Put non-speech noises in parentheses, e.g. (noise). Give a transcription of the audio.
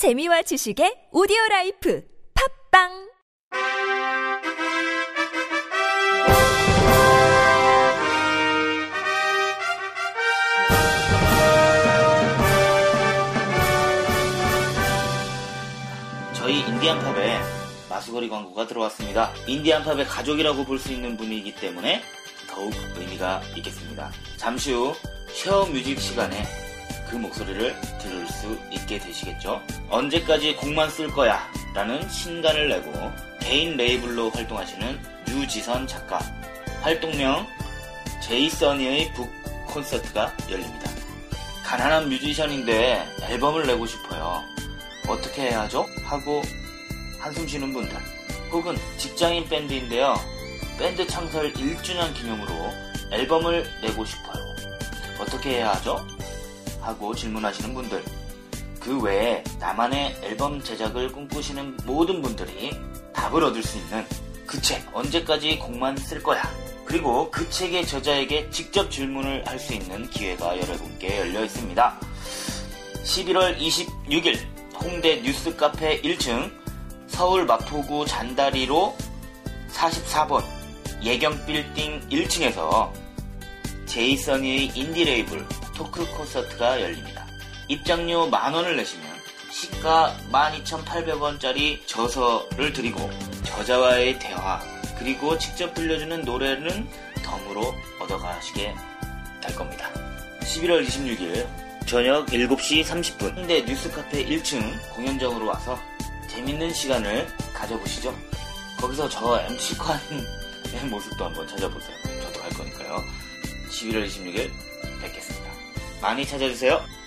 재미와 지식의 오디오 라이프 팟빵 저희 인디안팝에 마수걸이 광고가 들어왔습니다. 인디안팝의 가족이라고 볼 수 있는 분이기 때문에 더욱 의미가 있겠습니다. 잠시 후 쉐어 뮤직 시간에 그 목소리를 들을 수 있게 되시겠죠? 언제까지 곡만 쓸 거야? 라는 신간을 내고 개인 레이블로 활동하시는 유지선 작가. 활동명 제이써니의 북 콘서트가 열립니다. 가난한 뮤지션인데 앨범을 내고 싶어요. 어떻게 해야 하죠? 하고 한숨 쉬는 분들 혹은 직장인 밴드인데요. 밴드 창설 1주년 기념으로 앨범을 내고 싶어요. 어떻게 해야 하죠? 하고 질문하시는 분들 그 외에 나만의 앨범 제작을 꿈꾸시는 모든 분들이 답을 얻을 수 있는 그 책 언제까지 곡만 쓸 거야 그리고 그 책의 저자에게 직접 질문을 할 수 있는 기회가 여러분께 열려 있습니다. 11월 26일 홍대 뉴스 카페 1층 서울 마포구 잔다리로 44번 예경 빌딩 1층에서 제이써니의 인디 레이블 토크 콘서트가 열립니다. 입장료 만원을 내시면 시가 12,800원짜리 저서를 드리고 저자와의 대화 그리고 직접 들려주는 노래는 덤으로 얻어가시게 될 겁니다. 11월 26일 저녁 7시 30분 홍대 뉴스카페 1층 공연장으로 와서 재밌는 시간을 가져보시죠. 거기서 저 MC관의 (laughs) 모습도 한번 찾아보세요. 저도 할 거니까요. 11월 26일 뵙겠습니다. 많이 찾아주세요.